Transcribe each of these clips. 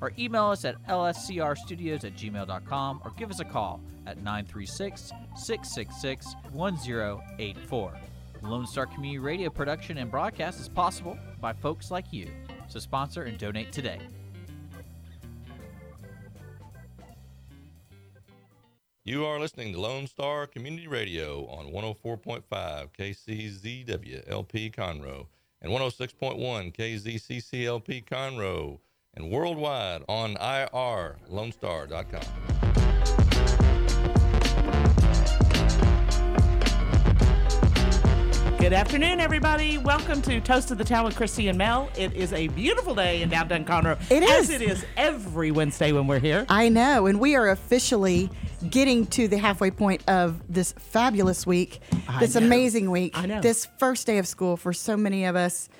or email us at lscrstudios at gmail.com or give us a call at 936 666 1084. Lone Star Community Radio production and broadcast is possible by folks like you. So sponsor and donate today. You are listening to Lone Star Community Radio on 104.5 KCZW LP Conroe and 106.1 KZCCLP Conroe and worldwide on irlonestar.com. Good afternoon, everybody. Welcome to Toast of the Town with Christy and Mel. It is a beautiful day in downtown Conroe. It As it is every Wednesday when we're here. I know, and we are officially getting to the halfway point of this fabulous week, I this know. amazing week, I know. this first day of school for so many of us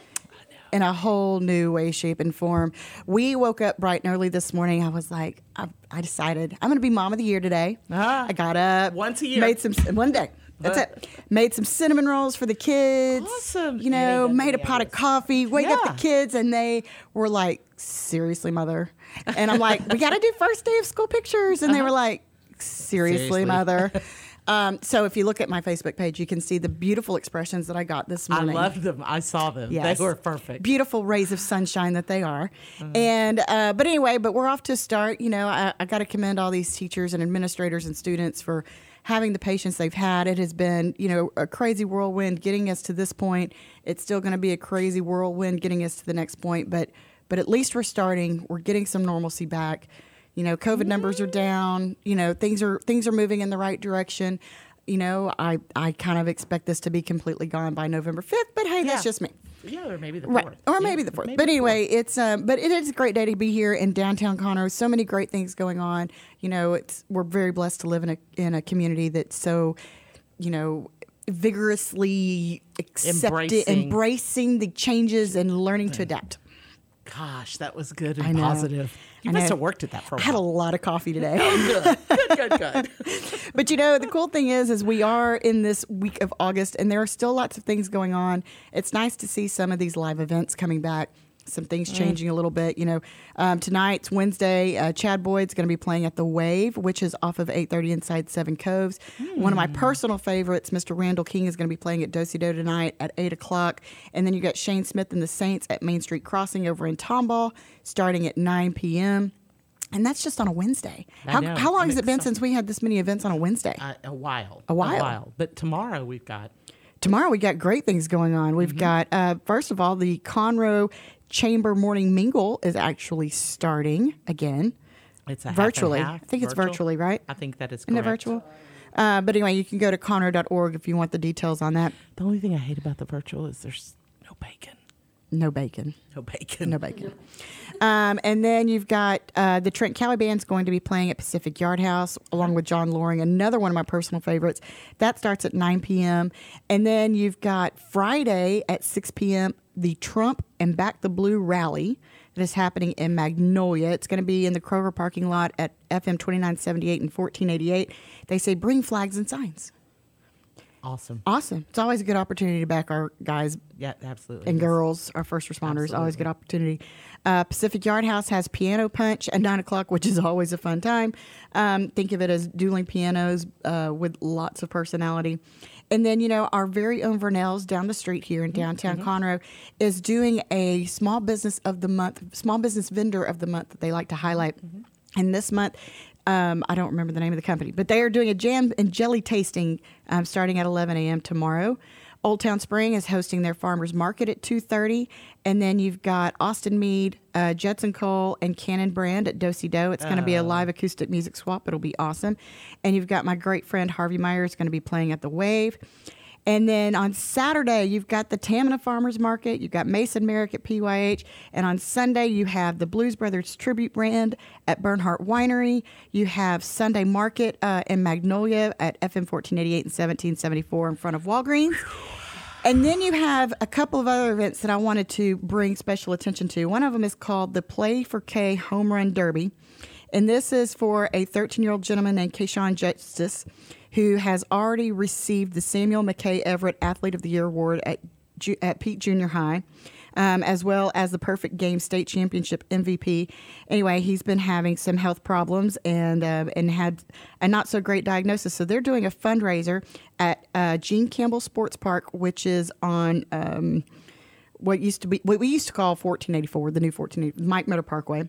in a whole new way, shape, and form. We woke up bright and early this morning. I was like, I, I decided I'm going to be mom of the year today. Ah. I got up Once a year. made some one day. That's it. Made some cinnamon rolls for the kids. Awesome. You know, Yeah, made a yeah, pot of coffee. Wake up the kids, and they were like, "Seriously, mother?" And I'm like, "We got to do first day of school pictures," and they were like, "Seriously, Uh-huh. Seriously. mother?" Um, so if you look at my Facebook page, you can see the beautiful expressions that I got this morning. I loved them. I saw them. Yes. They were perfect. Beautiful rays of sunshine that they are. And uh, but anyway, but we're off to start. You know, I, I got to commend all these teachers and administrators and students for having the patience they've had. It has been, you know, a crazy whirlwind getting us to this point. It's still going to be a crazy whirlwind getting us to the next point, but but at least we're starting. We're getting some normalcy back. You know, COVID numbers are down. You know, things are things are moving in the right direction. You know, I I kind of expect this to be completely gone by November fifth. But hey, Yeah. that's just me. Yeah, or maybe the fourth, Right, or Yeah, maybe the fourth. maybe but anyway, fourth. it's um, but it is a great day to be here in downtown Conroe. So many great things going on. You know, it's we're very blessed to live in a in a community that's so, you know, vigorously accepted, Embracing. embracing the changes and learning to adapt. Gosh, that was good I and know. positive. You I must know. have worked at that for a while. I had a lot of coffee today. Oh, good, good, good, good. but you know the cool thing is is we are in this week of august and there are still lots of things going on it's nice to see some of these live events coming back some things changing a little bit you know um, tonight's wednesday uh, chad boyd's going to be playing at the wave which is off of 8.30 inside seven coves one of my personal favorites mr randall king is going to be playing at Dosey Doe tonight at 8 o'clock and then you got shane smith and the saints at main street crossing over in tomball starting at 9 p.m and that's just on a Wednesday. How, how long I'm has it been since we had this many events on a Wednesday? Uh, a while. A while. But tomorrow we've got Tomorrow we got great things going on. Mm-hmm. We've got uh, first of all the Conroe Chamber Morning Mingle is actually starting again it's virtually. I think it's virtual. virtually, right? I think that is Isn't it virtual? Uh, but anyway, you can go to conroe.org if you want the details on that. The only thing I hate about the virtual is there's no bacon. No bacon. No bacon. No bacon. Um, and then you've got uh, the Trent Cowie Band's going to be playing at Pacific Yard House along with John Loring, another one of my personal favorites. That starts at 9 p.m. And then you've got Friday at 6 p.m. the Trump and Back the Blue rally that is happening in Magnolia. It's going to be in the Kroger parking lot at FM 2978 and 1488. They say bring flags and signs. Awesome. Awesome. It's always a good opportunity to back our guys Yeah, absolutely. and girls, our first responders, always Absolutely. good opportunity. Uh, Pacific Yard House has piano punch at nine o'clock, which is always a fun time. Um, think of it as dueling pianos uh, with lots of personality. And then, you know, our very own Vernell's down the street here in downtown Conroe is doing a small business of the month, small business vendor of the month that they like to highlight. And this month, um, I don't remember the name of the company, but they are doing a jam and jelly tasting um, starting at 11 a.m. tomorrow. Old Town Spring is hosting their farmers market at 2:30, and then you've got Austin Meade, uh, Judson Cole, and Cannon Brand at Dosey Doe. It's going to be a live acoustic music swap. It'll be awesome. And you've got my great friend Harvey Meyer is going to be playing at the Wave. And then on Saturday, you've got the Tamina Farmers Market, you've got Mason Merrick at PYH, and on Sunday, you have the Blues Brothers Tribute Brand at Bernhardt Winery. You have Sunday Market uh, in Magnolia at FM 1488 and 1774 in front of Walgreens. And then you have a couple of other events that I wanted to bring special attention to. One of them is called the Play for K Home Run Derby. And this is for a 13 year old gentleman named Kayshawn Justice, who has already received the Samuel McKay Everett Athlete of the Year Award at, at Peet Junior High. Um, as well as the Perfect Game State Championship MVP. Anyway, he's been having some health problems and uh, and had a not so great diagnosis. So they're doing a fundraiser at uh, Gene Campbell Sports Park, which is on um, what used to be what we used to call 1484, the new 1480 Mike Meador Parkway.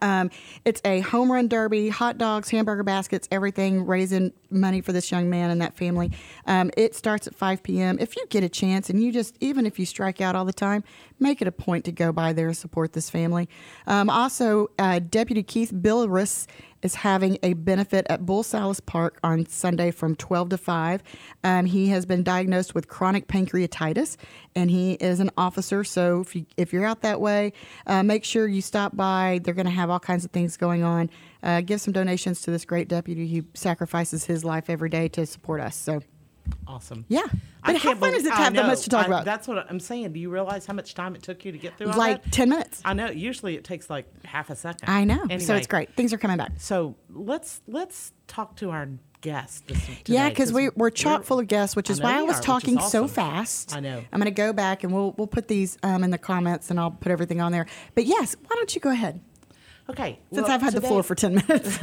Um, it's a home run derby, hot dogs, hamburger baskets, everything, raising money for this young man and that family. Um, it starts at 5 p.m. If you get a chance, and you just even if you strike out all the time, make it a point to go by there and support this family. Um, also, uh, Deputy Keith Billerus is having a benefit at Bull Sallas Park on Sunday from 12 to 5. Um, he has been diagnosed with chronic pancreatitis, and he is an officer. So if you if you're out that way, uh, make sure you stop by. They're going to have all kinds of things going on. Uh, give some donations to this great deputy who sacrifices his life every day to support us. So Awesome. yeah, I but how fun believe- is it to have that much to talk I- about? That's what I'm saying. Do you realize how much time it took you to get through like that? 10 minutes. I know. Usually it takes like half a second. I know. so it's great. Things are coming back. So let's let's talk to our guest. This, today, Yeah, because we, we're chock full of guests, which is why I was are, talking so fast. I know. I'm going to go back and we'll we'll put these um, in the comments and I'll put everything on there. But yes, why don't you go ahead? Okay. Since well, I've had the floor for 10 minutes.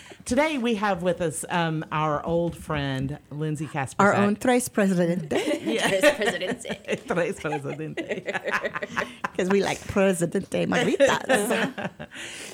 Today we have with us um, our old friend Lindsay Casper. Our own Tres Presidente, Tres Presidente. because we like Presidente Margaritas.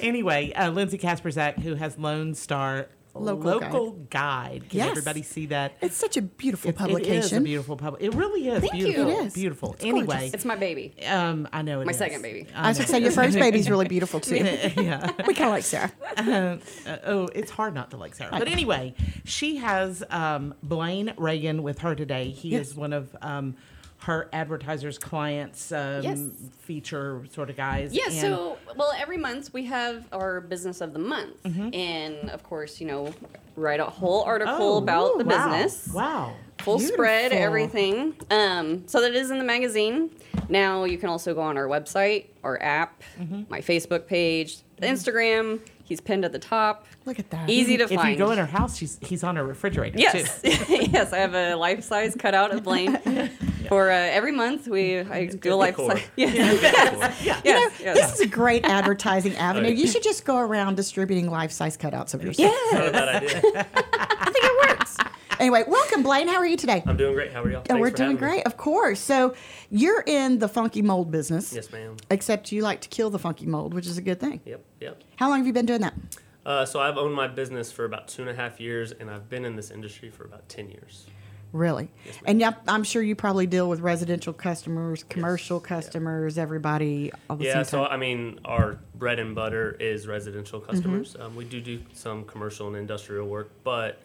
anyway, uh, Lindsay Kasperzak, who has Lone Star Local Guide. Can Yes. everybody see that? it's such a beautiful It- It is a beautiful pub. It really is Thank you. beautiful. It is. Beautiful. It's anyway, gorgeous. It's my baby. um, I know it My is. second baby. I was going to say, your first baby's really beautiful too. yeah. we kind of like Sarah. Uh, oh, it's hard not to like Sarah. But anyway, she has um, Blaine Reagan with her today. He Yes. is one of um, her advertisers' clients, um, Yes. feature sort of guys. Yeah, And- so well, every month we have our business of the month, Mm-hmm. and of course, you know, write a whole article Oh, about the wow. business. Wow. Full spread, everything. Um, so that is in the magazine. Now you can also go on our website, our app, Mm-hmm. my Facebook page, Instagram. He's pinned at the top. Look at that. Easy to If find. If you go in her house, she's he's on her refrigerator Yes, too. yes, I have a life size cutout of Blaine. For uh, every month, we I do a life size. Yes, yes, Yeah. yes, yes. This is a great advertising avenue. You should just go around distributing life size cutouts of yourself. Not a bad idea. I think it works. Anyway, welcome, Blaine. How are you today? I'm doing great. How are y'all? Oh, Thanks we're doing having me. great, of course. So you're in the funky mold business. Yes, ma'am. Except you like to kill the funky mold, which is a good thing. Yep, yep. How long have you been doing that? Uh, so I've owned my business for about two and a half years, and I've been in this industry for about ten years. Really? and yeah, I'm sure you probably deal with residential customers, commercial customers, everybody all the Yeah, so. I mean, our bread and butter is residential Mm-hmm. customers. Um, we do do some commercial and industrial work, but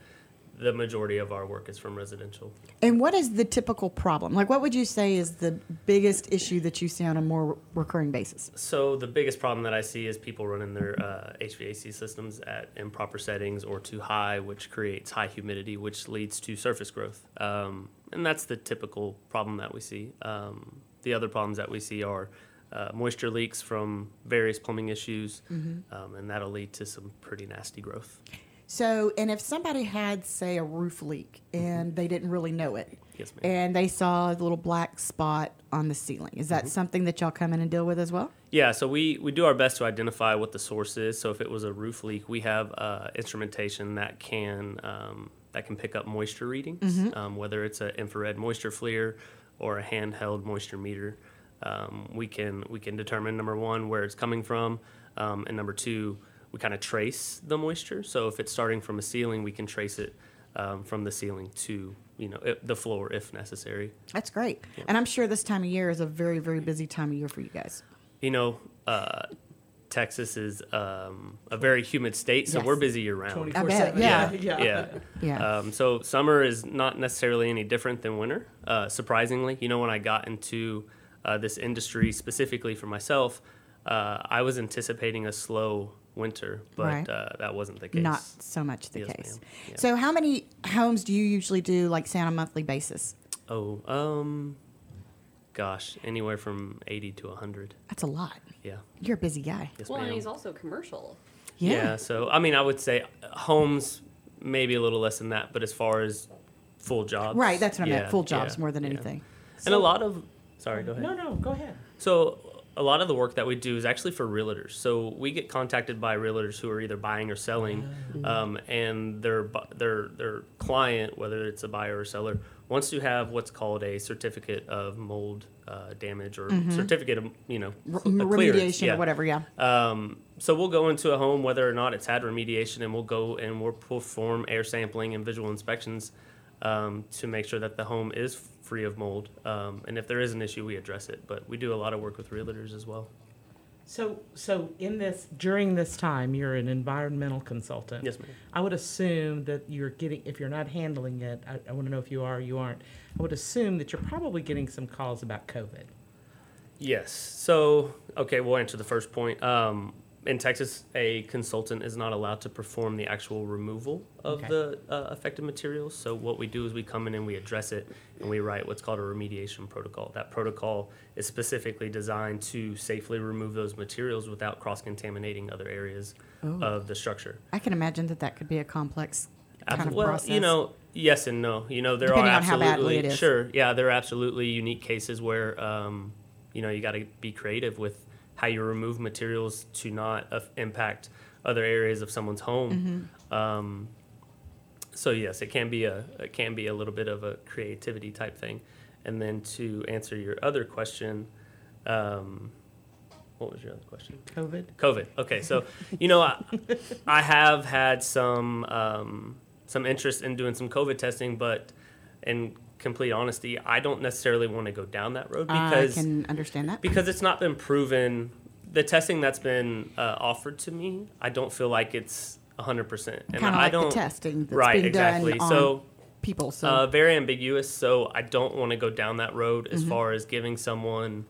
the majority of our work is from residential. and what is the typical problem? Like, what would you say is the biggest issue that you see on a more recurring basis? So the biggest problem that I see is people running their uh, HVAC systems at improper settings or too high, which creates high humidity, which leads to surface growth. Um, and that's the typical problem that we see. Um, the other problems that we see are uh, moisture leaks from various plumbing issues, um, and that'll lead to some pretty nasty growth. So, and if somebody had, say, a roof leak and they didn't really know it, Mm-hmm. Yes, ma'am. and they saw a little black spot on the ceiling, is Mm-hmm. that something that y'all come in and deal with as well? Yeah, so we, we do our best to identify what the source is. So if it was a roof leak, we have uh, instrumentation that can um, that can pick up moisture readings, um, whether it's an infrared moisture FLIR or a handheld moisture meter. Um, we can we can determine number one where it's coming from, um, and number two we kind of trace the moisture. So if it's starting from a ceiling, we can trace it um, from the ceiling to you know the floor if necessary. That's great. And I'm sure this time of year is a very, very busy time of year for you guys. you know, uh, Texas is um, a very humid state, so Yes. we're busy year round. I bet, yeah. yeah. Yeah. Yeah. Um, so summer is not necessarily any different than winter. Uh, surprisingly, you know, when I got into uh, this industry specifically for myself, uh, I was anticipating a slow winter, but Right. uh, that wasn't the case. Not so much the Yes, case. Yeah. So, how many homes do you usually do, like, say, on a monthly basis? Oh, um, gosh, anywhere from eighty to hundred. That's a lot. Yeah. You're a busy guy. Yes, Well, and he's also commercial. Yeah. yeah. So I mean, I would say homes maybe a little less than that, but as far as full jobs, Right, that's what I meant. Full jobs yeah, more than yeah. anything. and a lot of sorry, go ahead. No, no, go ahead. So a lot of the work that we do is actually for realtors. So we get contacted by realtors who are either buying or selling, um, and their their their client, whether it's a buyer or seller, wants to have what's called a certificate of mold uh, damage or certificate of you know R- remediation yeah. or whatever, yeah. Um, so we'll go into a home, whether or not it's had remediation, and we'll go and we'll perform air sampling and visual inspections um, to make sure that the home is free of mold. Um, and if there is an issue, we address it. But we do a lot of work with realtors as well. So, so in this during this time, you're an environmental consultant. Yes, ma'am. I would assume that you're getting, if you're not handling it, I, I want to know if you are or you aren't. I would assume that you're probably getting some calls about COVID. Yes. So, okay, we'll answer the first point. Um, in Texas, a consultant is not allowed to perform the actual removal of Okay. the uh, affected materials. So, what we do is we come in and we address it and we write what's called a remediation protocol. That protocol is specifically designed to safely remove those materials without cross contaminating other areas Oh. of the structure. I can imagine that that could be a complex kind of well, process. you know, yes and no. You know, there Depending are on how badly absolutely sure, yeah, there are absolutely unique cases where um, you know you got to be creative with how you remove materials to not uh, impact other areas of someone's home. Mm-hmm. Um, so yes, it can be a it can be a little bit of a creativity type thing. And then to answer your other question, um, what was your other question? COVID. COVID. Okay, so you know, I, I have had some um, some interest in doing some COVID testing, but in complete honesty, I don't necessarily want to go down that road because I can understand that. because it's not been proven. The testing that's been uh, offered to me, I don't feel like it's hundred percent, and Kind of I like don't the testing that's right being exactly. done on so people. So uh, very ambiguous. So I don't want to go down that road as Mm-hmm. far as giving someone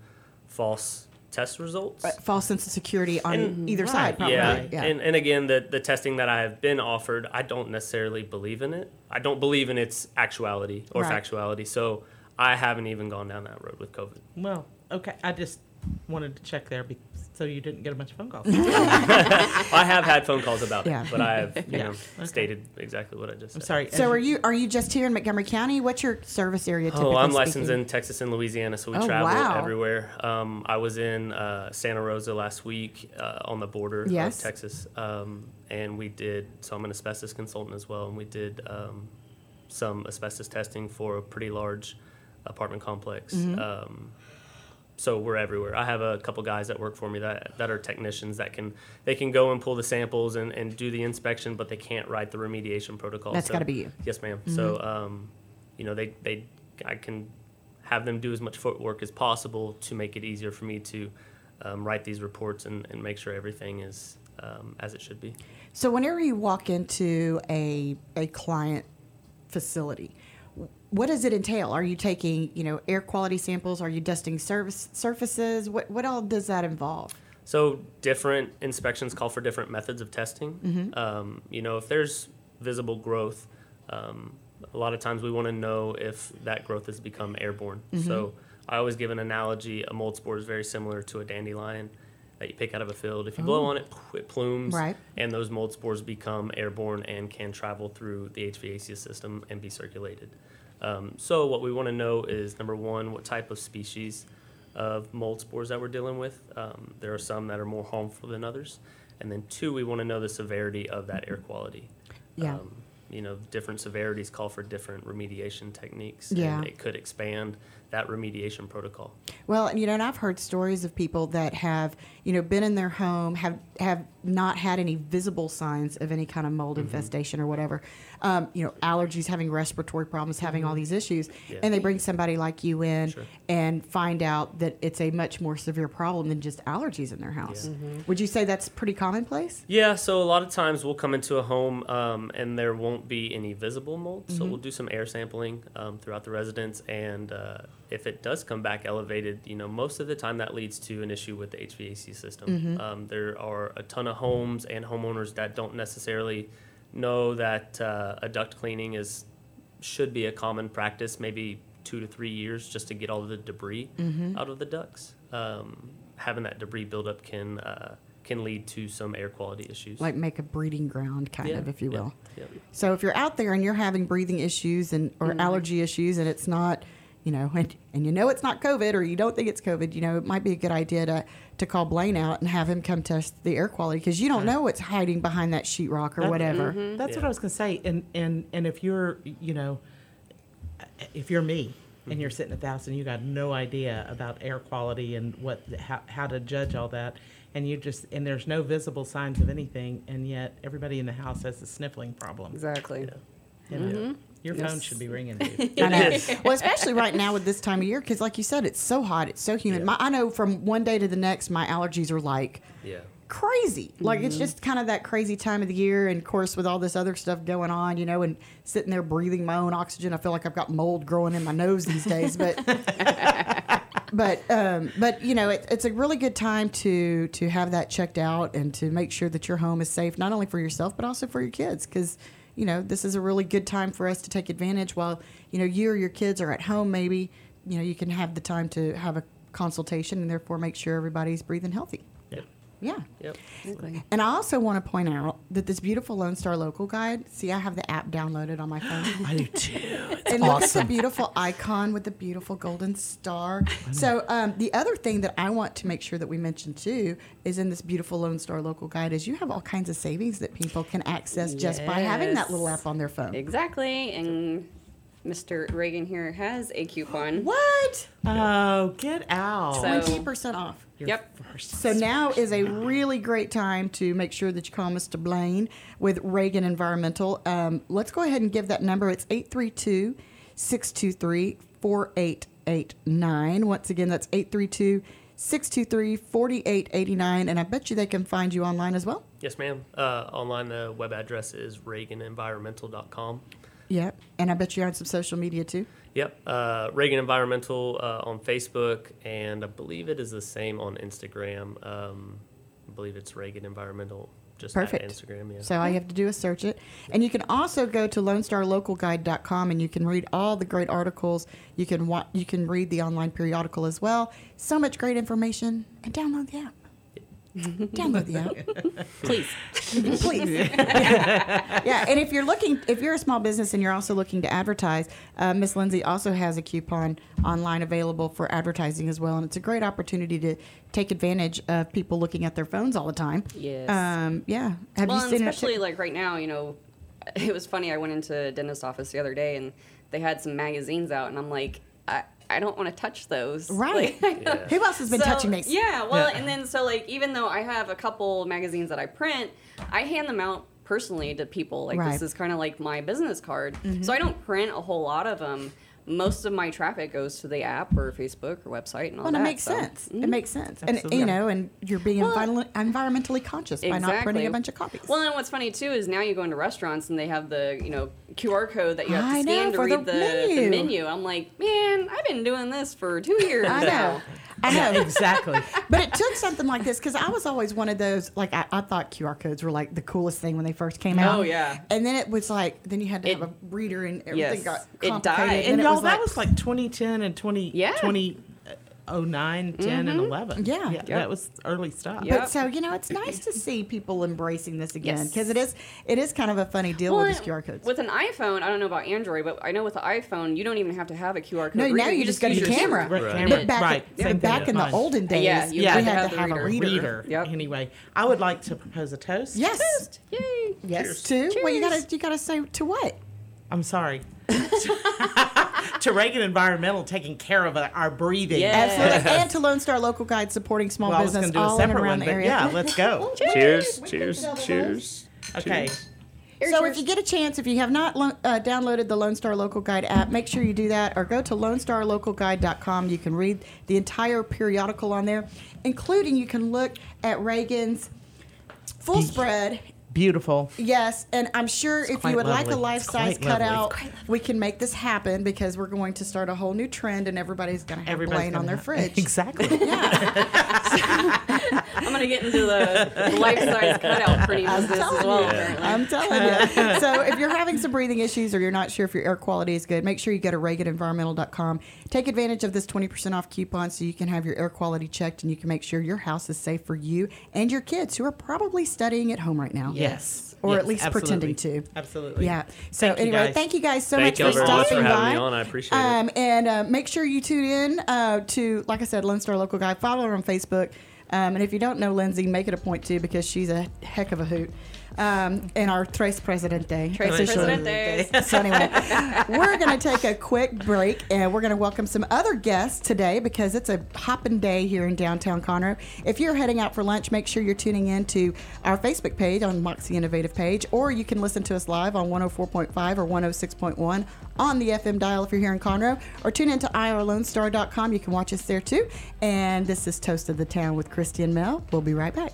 false test results. uh, false sense of security on And- either side, probably. Yeah. Yeah. And, and again, the, the testing that I have been offered, I don't necessarily believe in it. I don't believe in its actuality or Right. factuality. So I haven't even gone down that road with COVID. Well, okay. I just wanted to check there be, so you didn't get a bunch of phone calls. I have had phone calls about Yeah. it, but I have you Yeah. know, Okay. stated exactly what I just said. I'm sorry. so are you are you just here in Montgomery County? What's your service area typically Oh, I'm licensed speaking? in Texas and Louisiana, so we Oh, travel wow. everywhere. Um, I was in uh, Santa Rosa last week uh, on the border Yes. of Texas, um, and we did. So I'm an asbestos consultant as well, and we did um, some asbestos testing for a pretty large apartment complex. Mm-hmm. So we're everywhere. I have a couple guys that work for me that, that are technicians that can they can go and pull the samples and, and do the inspection, but they can't write the remediation protocol. That's So- gotta be you. Mm-hmm. Yes, ma'am. So um, you know they they I can have them do as much footwork as possible to make it easier for me to um, write these reports and, and make sure everything is um, as it should be. So whenever you walk into a a client facility, what does it entail? Are you taking you know air quality samples? Are you dusting service surfaces? What what all does that involve? So different inspections call for different methods of testing. Um, you know, if there's visible growth, um, a lot of times we want to know if that growth has become airborne. So I always give an analogy: a mold spore is very similar to a dandelion that you pick out of a field. If you blow on it, it plumes, Right. and those mold spores become airborne and can travel through the HVAC system and be circulated. Um, so what we want to know is number one, what type of species of mold spores that we're dealing with. Um, there are some that are more harmful than others, and then two, we want to know the severity of that air quality. Yeah. Um, you know, different severities call for different remediation techniques. Yeah. And it could expand that remediation protocol. Well, and you know, and I've heard stories of people that have, you know, been in their home, have have not had any visible signs of any kind of mold Mm-hmm. infestation or whatever. Um, you know, allergies, having respiratory problems, having all these issues, Mm-hmm. Yeah. and they bring somebody like you in Sure. and find out that it's a much more severe problem than just allergies in their house. Would you say that's pretty commonplace? Yeah, so a lot of times we'll come into a home um, and there won't be any visible mold. So Mm-hmm. we'll do some air sampling um, throughout the residence, and uh, if it does come back elevated, you know, most of the time that leads to an issue with the HVAC system. Mm-hmm. Um, there are a ton of homes and homeowners that don't necessarily know that uh, a duct cleaning is should be a common practice, maybe two to three years just to get all of the debris Mm-hmm. out of the ducts. Um, having that debris buildup can uh, can lead to some air quality issues. Like make a breeding ground, kind Yeah, of, if you will. yeah. So if you're out there and you're having breathing issues and or Mm-hmm. allergy issues and it's not, you know, and, and you know it's not COVID or you don't think it's COVID, you know, it might be a good idea to to call Blaine out and have him come test the air quality because you don't know what's hiding behind that sheetrock or That- whatever. That's what I was gonna say, and and and if you're, you know, if you're me and you're sitting at the house and you got no idea about air quality and what how, how to judge all that, and you just and there's no visible signs of anything, and yet everybody in the house has a sniffling problem. Exactly. You know, your phone should be ringing. I know. well, especially right now with this time of year, because like you said, it's so hot, it's so humid. Yeah. My, I know from one day to the next, my allergies are like Yeah. crazy. Like Mm-hmm. it's just kind of that crazy time of the year, and of course with all this other stuff going on, you know, and sitting there breathing my own oxygen, I feel like I've got mold growing in my nose these days. But but um, but you know, it, it's a really good time to to have that checked out and to make sure that your home is safe, not only for yourself but also for your kids, because. You know, this is a really good time for us to take advantage while, you know, you or your kids are at home, maybe, you know, you can have the time to have a consultation and therefore make sure everybody's breathing healthy. Yep. Yeah. Yep. Exactly. And I also want to point out that this beautiful Lone Star Local Guide, see, I have the app downloaded on my phone. I do too. It's and look at the beautiful icon with the beautiful golden star. So, um, the other thing that I want to make sure that we mention too is in this beautiful Lone Star Local Guide is you have all kinds of savings that people can access just by having that little app on their phone. Exactly. And Mr. Reagan here has a coupon. What? Oh, get out. So- Twenty percent off. You're Yep. first. So now is a really great time to make sure that you call Mr. Blaine with Reagan Environmental. Um, let's go ahead and give that number. It's 832 623 4889. Once again, that's 832 623 4889. And I bet you they can find you online as well. Yes, ma'am. Uh, online, the web address is reaganenvironmental.com. Yep. And I bet you're on some social media too. Yep. Uh, Reagan Environmental uh, on Facebook, and I believe it is the same on Instagram. Um, I believe it's Reagan Environmental, just Perfect. Instagram. Yeah. So all you have to do is search it. And you can also go to LoneStarLocalGuide.com and you can read all the great articles. You can wa- you can read the online periodical as well. So much great information. And download the app. Download the app. Please. Please. yeah. yeah. And if you're looking, if you're a small business and you're also looking to advertise, uh, Miss Lindsay also has a coupon online available for advertising as well. And it's a great opportunity to take advantage of people looking at their phones all the time. Yes. Um, yeah. Have well, you and seen it? especially like right now, you know, it was funny. I went into a dentist office the other day and they had some magazines out, and I'm like, I, I don't want to touch those. Right. Like, Yeah. Who else has been So, touching these? Yeah, well, Yeah. and then so like even though I have a couple magazines that I print, I hand them out personally to people. Like Right. this is kind of like my business card. Mm-hmm. So I don't print a whole lot of them. Most of my traffic goes to the app or Facebook or website and all Well, that. it makes so- sense. It mm-hmm. makes sense. And, Absolutely. you know, and you're being Well- environment- environmentally conscious by not printing a bunch of copies. Well, and what's funny too is now you go into restaurants and they have the you know QR code that you have to I know, scan to for the read the, menu. the menu. I'm like, man, I've been doing this for two years I know. now. I know. exactly. But it took something like this because I was always one of those, like, I, I thought QR codes were like the coolest thing when they first came out. Oh, yeah. And then it was like, then you had to It- have a reader and everything Yes. got It complicated. died. And it y'all, was that like, was like 2010 and 20, Yeah. 2009, 10, and mm-hmm. 11. Yeah. Yep. That was early stuff. Yep. But so you know, it's nice to see people embracing this again Yes. because it is it is kind of a funny deal Well, with these QR codes. With an iPhone, I don't know about Android, but I know with the iPhone, you don't even have to have a QR code. No, reader. now you just go to use your camera. Right, Right. camera. but back, right. but Same thing back in the mine. olden days, Yeah, you yeah, had we to had have to the have a reader. reader. reader. Yep. Anyway, I would like to propose a toast. Yes. Toast. Yay! Yes, to well, you gotta you gotta say to what? I'm sorry. to Reagan Environmental taking care of uh, our breathing. Yeah. Absolutely, and to Lone Star Local Guide supporting small Well, I was business do all in and separate around one, the but area. yeah, let's go. Cheers, cheers, cheers. Okay. So if you get a chance, if you have not lo- uh, downloaded the Lone Star Local Guide app, make sure you do that or go to lonestarlocalguide.com. You can read the entire periodical on there, including you can look at Reagan's full spread. Beautiful. Yes, and I'm sure if you would like a life size cutout, we can make this happen because we're going to start a whole new trend and everybody's going to have Everybody's Blaine on their have- fridge. Exactly. I'm gonna get into the life size cutout pretty business as well. apparently. I'm telling you. so if you're having some breathing issues or you're not sure if your air quality is good, make sure you go to ReaganEnvironmental.com. Take advantage of this 20% off coupon so you can have your air quality checked and you can make sure your house is safe for you and your kids who are probably studying at home right now. Yes. Or Yes, at least pretending to. Absolutely. Yeah. So Thank anyway, guys. thank you guys so Thank much for very much stopping for having by. me on. I appreciate it. um, And uh, make sure you tune in uh, to, like I said, Lone Star Local Guy. Follow her on Facebook. Um, and if you don't know Lindsay, make it a point to because she's a heck of a hoot. Um, and our Trace President Day. Trace officially. Presidente. So anyway, we're going to take a quick break and we're going to welcome some other guests today because it's a hopping day here in downtown Conroe. If you're heading out for lunch, make sure you're tuning in to our Facebook page on Moxie Innovative page, or you can listen to us live on 104.5 or 106.1 on the FM dial if you're here in Conroe, or tune into irlonestar.com. You can watch us there too. And this is Toast of the Town with Christy and Mel. We'll be right back.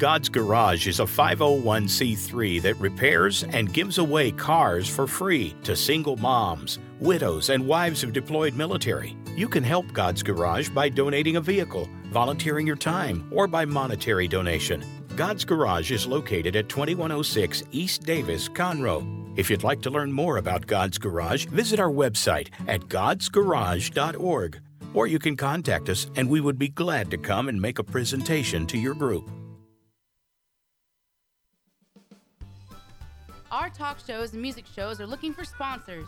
God's Garage is a 501c3 that repairs and gives away cars for free to single moms, widows, and wives of deployed military. You can help God's Garage by donating a vehicle, volunteering your time, or by monetary donation. God's Garage is located at 2106 East Davis, Conroe. If you'd like to learn more about God's Garage, visit our website at godsgarage.org. Or you can contact us and we would be glad to come and make a presentation to your group. Our talk shows and music shows are looking for sponsors.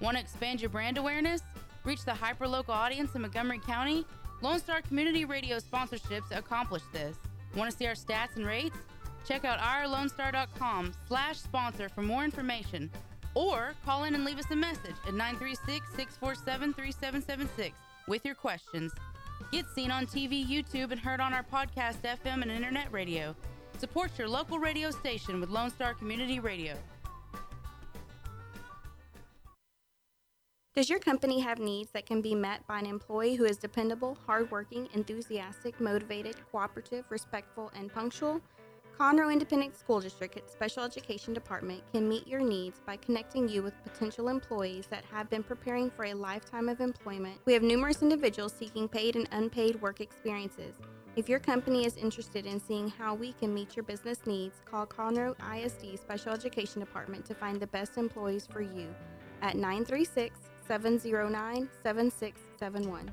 Want to expand your brand awareness? Reach the hyperlocal audience in Montgomery County? Lone Star Community Radio sponsorships accomplish this. Want to see our stats and rates? Check out ourlonestar.com slash sponsor for more information. Or call in and leave us a message at 936-647-3776 with your questions. Get seen on TV, YouTube, and heard on our podcast, FM, and internet radio. Support your local radio station with Lone Star Community Radio. Does your company have needs that can be met by an employee who is dependable, hardworking, enthusiastic, motivated, cooperative, respectful, and punctual? Conroe Independent School District Special Education Department can meet your needs by connecting you with potential employees that have been preparing for a lifetime of employment. We have numerous individuals seeking paid and unpaid work experiences. If your company is interested in seeing how we can meet your business needs, call Conroe ISD Special Education Department to find the best employees for you at 936 709 7671.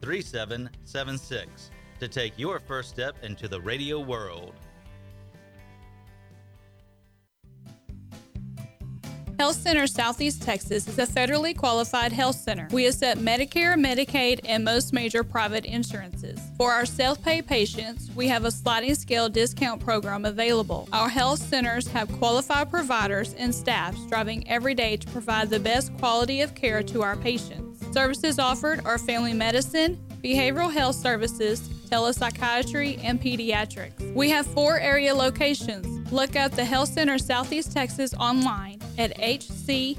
3776 to take your first step into the radio world. Health Center Southeast Texas is a federally qualified health center. We accept Medicare, Medicaid, and most major private insurances. For our self pay patients, we have a sliding scale discount program available. Our health centers have qualified providers and staff striving every day to provide the best quality of care to our patients. Services offered are family medicine, behavioral health services, telepsychiatry, and pediatrics. We have four area locations. Look up the Health Center Southeast Texas online at hcset.com.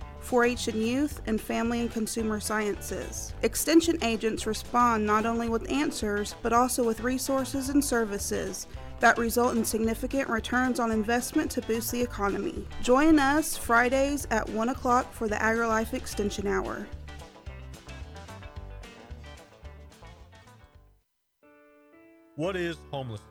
4 H and youth, and family and consumer sciences. Extension agents respond not only with answers, but also with resources and services that result in significant returns on investment to boost the economy. Join us Fridays at 1 o'clock for the AgriLife Extension Hour. What is homelessness?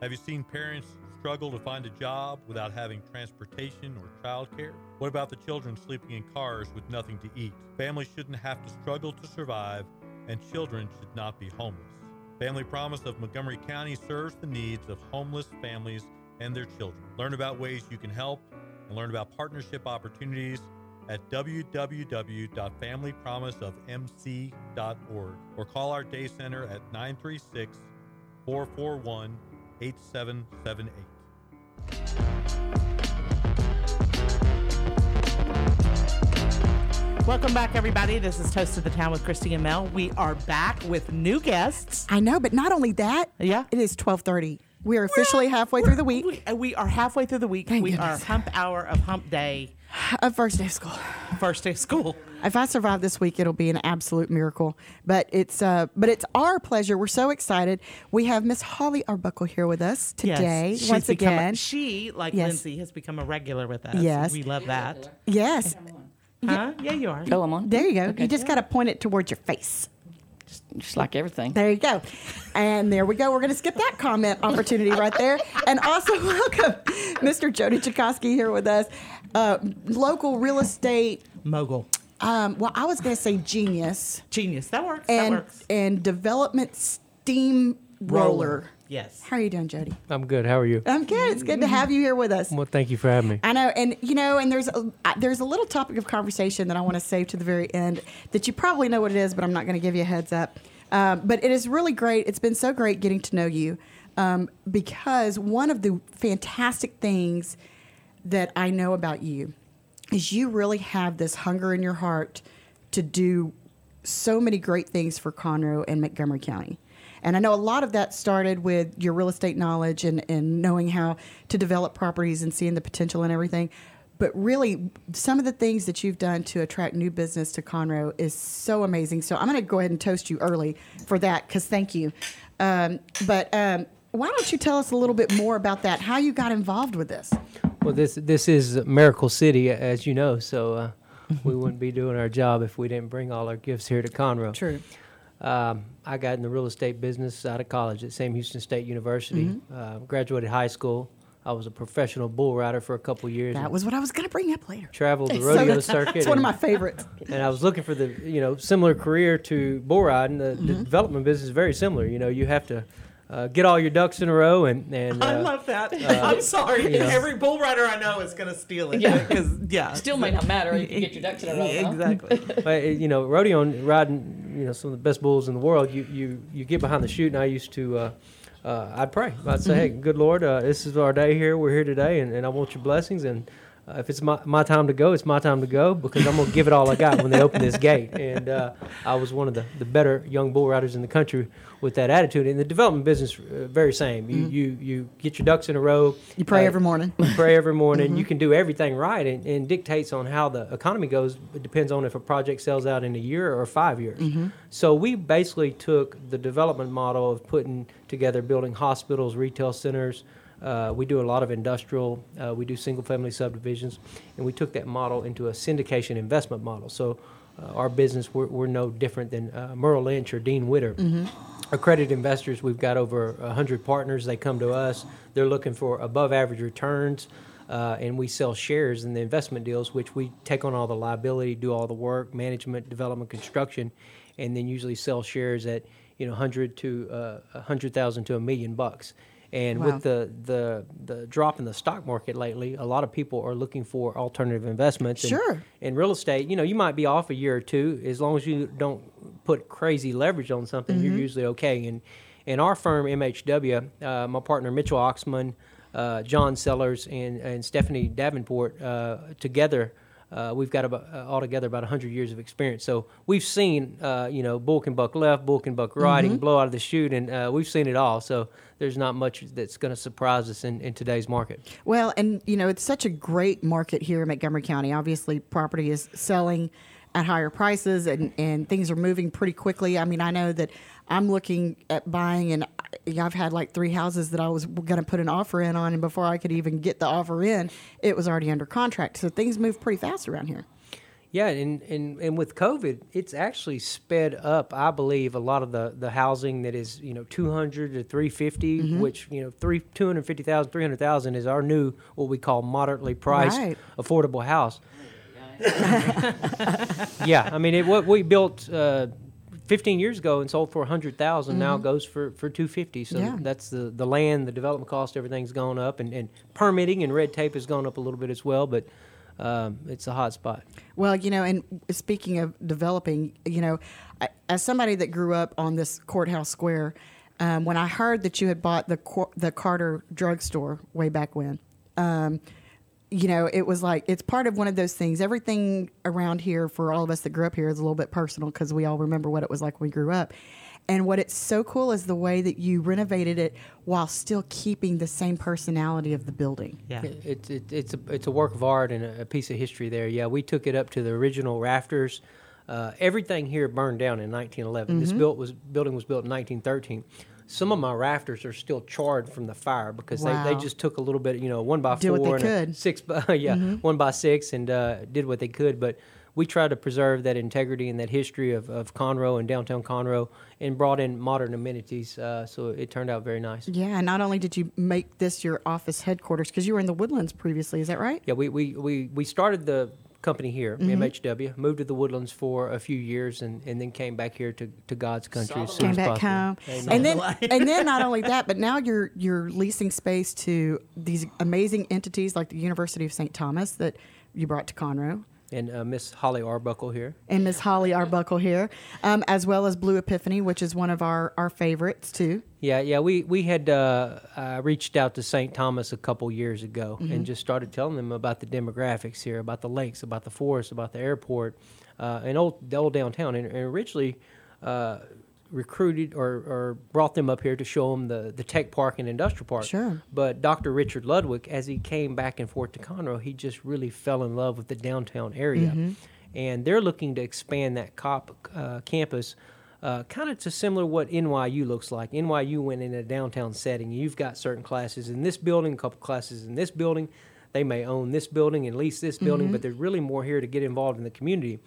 Have you seen parents struggle to find a job without having transportation or childcare? What about the children sleeping in cars with nothing to eat? Families shouldn't have to struggle to survive, and children should not be homeless. Family Promise of Montgomery County serves the needs of homeless families and their children. Learn about ways you can help and learn about partnership opportunities at www.familypromiseofmc.org or call our day center at 936 441 8778. Welcome back, everybody. This is Toast to the Town with Christy and Mel. We are back with new guests. I know, but not only that. Yeah. It is 1230. We are officially halfway through the week. We, we are halfway through the week. Thank we goodness. are hump hour of hump day, Of first day of school. first day of school. If I survive this week, it'll be an absolute miracle. But it's uh, but it's our pleasure. We're so excited. We have Miss Holly Arbuckle here with us today Yes, she's once become a- again. she, like Yes. Lindsay, has become a regular with us. Yes. We love that. yes. Huh? Yeah, you are. Oh, I'm on. There you go. You just got to point it towards your face. Just like everything. There you go. And there we go. We're going to skip that comment opportunity right there. And also welcome Mr. Jody Chakosky here with us, uh, local real estate mogul. Um, well, I was going to say genius. Genius. That works. And, that works. and development steam roller. Yes. How are you doing, Jody? I'm good. How are you? I'm good. It's good to have you here with us. Well, thank you for having me. I know, and you know, and there's a there's a little topic of conversation that I want to save to the very end that you probably know what it is, but I'm not going to give you a heads up. Um, but it is really great. It's been so great getting to know you um, because one of the fantastic things that I know about you is you really have this hunger in your heart to do so many great things for Conroe and Montgomery County. And I know a lot of that started with your real estate knowledge and, and knowing how to develop properties and seeing the potential and everything. But really, some of the things that you've done to attract new business to Conroe is so amazing. So I'm going to go ahead and toast you early for that because thank you. Um, but um, why don't you tell us a little bit more about that, how you got involved with this? Well, this this is Miracle City, as you know, so uh, we wouldn't be doing our job if we didn't bring all our gifts here to Conroe. True. Um, I got in the real estate business out of college at Sam Houston State University. Mhm. Uh, graduated high school. I was a professional bull rider for a couple years. That was what I was going to bring up later. traveled the So rodeo that's- circuit. It's one of my favorites. and I was looking for the you know similar career to bull riding. The, the Mhm. development business is very similar. You know, you have to uh, get all your ducks in a row, and and I uh, love that. uh, I'm sorry. you know. Every bull rider I know is going to steal it. Yeah. Because, yeah. Still may not matter if you get your ducks in a row. huh? Exactly. But, you know, rodeo and riding, you know, some of the best bulls in the world. You you you get behind the chute, and I used to. Uh, uh, I'd pray. I'd say, "Hey, good Lord, uh, this is our day here. We're here today, and, and I want your blessings. And uh, if it's my, my time to go, it's my time to go because I'm gonna give it all I got when they open this gate." And uh, I was one of the, the better young bull riders in the country with that attitude. In the development business, uh, very same. You, Mhm. you you get your ducks in a row. You pray uh, every morning. you pray every morning. Mhm. You can do everything right, and, and dictates on how the economy goes. It depends on if a project sells out in a year or five years. Mhm. So we basically took the development model of putting together building hospitals, retail centers. Uh, we do a lot of industrial. Uh, we do single-family subdivisions, and we took that model into a syndication investment model. So uh, our business, we're, we're no different than uh, Merrill Lynch or Dean Witter Mhm. accredited investors we've got over 100 partners they come to us they're looking for above average returns uh, and we sell shares in the investment deals, which we take on all the liability, do all the work, management, development, construction, and then usually sell shares at you know hundred to uh, a hundred thousand to a million bucks. And Wow. with the, the the drop in the stock market lately, a lot of people are looking for alternative investments. And, Sure. In real estate, you know, you might be off a year or two as long as you don't put crazy leverage on something. You're Mhm. usually okay. And in our firm, MHW, uh, my partner Mitchell Oxman, uh, John Sellers, and and Stephanie Davenport uh, together. Uh, we've got about uh, altogether about 100 years of experience. So we've seen, uh, you know, bull can buck left, bull can buck right, Mhm. and blow out of the chute, and uh, we've seen it all. So there's not much that's going to surprise us in, in today's market. Well, and you know, it's such a great market here in Montgomery County. Obviously, property is selling at higher prices and, and things are moving pretty quickly. I mean, I know that I'm looking at buying and I- I've had like three houses that I was going to put an offer in on and before I could even get the offer in, it was already under contract. So things move pretty fast around here. Yeah, and, and, and with COVID, it's actually sped up, I believe, a lot of the, the housing that is, you know, 200 to 350, Mhm. which, you know, three, 250,000, 300,000 is our new, what we call moderately priced, Right. affordable house. yeah, I mean, it, what we built uh, 15 years ago and sold for 100,000 now Mhm. goes for, for 250. So Yeah. that's the, the land, the development cost, everything's gone up, and, and permitting and red tape has gone up a little bit as well, but um, it's a hot spot. Well, you know, and speaking of developing, you know, I, as somebody that grew up on this courthouse square, um, when I heard that you had bought the the Carter drugstore way back when, um, you know, it was like it's part of one of those things. Everything around here for all of us that grew up here is a little bit personal because we all remember what it was like when we grew up. And what it's so cool is the way that you renovated it while still keeping the same personality of the building. Yeah. It, it, it, it's a it's a work of art and a, a piece of history there. Yeah, we took it up to the original rafters. Uh, everything here burned down in 1911. This Mhm. built was building was built in 1913. Some of my rafters are still charred from the fire because they, Wow. they just took a little bit, you know, one by Did four they and six by yeah, Mhm. one by six, and uh, did what they could. But we tried to preserve that integrity and that history of, of Conroe and downtown Conroe, and brought in modern amenities. Uh, so it turned out very nice. Yeah, and not only did you make this your office headquarters because you were in the Woodlands previously, is that right? Yeah, we, we, we, we started the company here, Mhm. MHW, moved to the Woodlands for a few years, and, and then came back here to, to God's country as soon Came as back possible. home, Amen. and then and then not only that, but now you're you're leasing space to these amazing entities like the University of St. Thomas that you brought to Conroe. And uh, Miss Holly Arbuckle here. and Miss Holly Arbuckle here, um, as well as Blue Epiphany, which is one of our, our favorites too. Yeah, yeah, we we had uh, uh, reached out to St. Thomas a couple years ago Mhm. and just started telling them about the demographics here, about the lakes, about the forest, about the airport, uh, and old the old downtown. And, and originally uh, recruited or, or brought them up here to show them the, the tech park and industrial park. Sure. But Dr. Richard Ludwick, as he came back and forth to Conroe, he just really fell in love with the downtown area. Mm-hmm. And they're looking to expand that cop, uh, campus uh, kind of to similar what NYU looks like. NYU went in a downtown setting. You've got certain classes in this building, a couple classes in this building. They may own this building and lease this building, Mhm. but there's really more here to get involved in the community.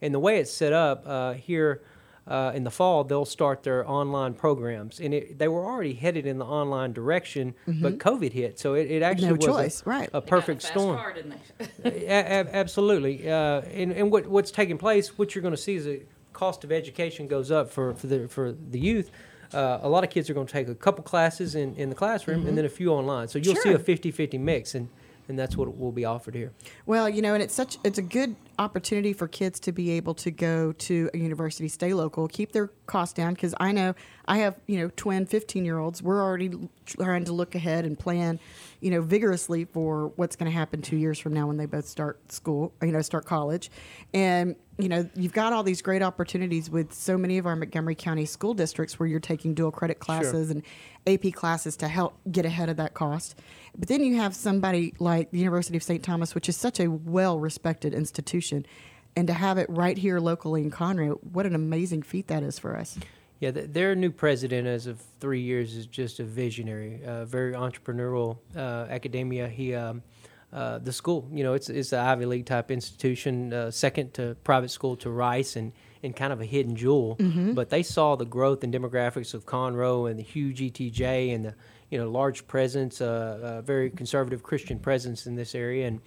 And the way it's set up uh, here uh, in the fall, they'll start their online programs. And it, they were already headed in the online direction, but Mhm. COVID hit. So it, it actually No was a- choice, right. a, They got a perfect fast storm. car, didn't A- a- absolutely. Uh, and and what, what's taking place, what you're going to see is the cost of education goes up for, for, the, for the youth. Uh, a lot of kids are going to take a couple classes in, in the classroom Mhm. and then a few online. So you'll see a 50 50 mix, and, and that's what will be offered here. Well, you know, and it's such it's a good opportunity for kids to be able to go to a university, stay local, keep their costs down. Because I know I have you know twin fifteen year olds. We're already trying to look ahead and plan, you know, vigorously for what's going to happen two years from now when they both start school, you know, start college, and you know, you've got all these great opportunities with so many of our Montgomery County school districts where you're taking dual credit classes and AP classes to help get ahead of that cost. But then you have somebody like the University of St. Thomas, which is such a well respected institution, and to have it right here locally in Conroe, what an amazing feat that is for us. Yeah, th- their new president, as of three years, is just a visionary, uh, very entrepreneurial uh, academia. He, um, uh, the school, you know, it's it's an Ivy League type institution, uh, second to private school to Rice, and and kind of a hidden jewel. Mhm. But they saw the growth and demographics of Conroe and the huge ETJ and the you know large presence, uh, uh, very conservative Christian presence in this area, and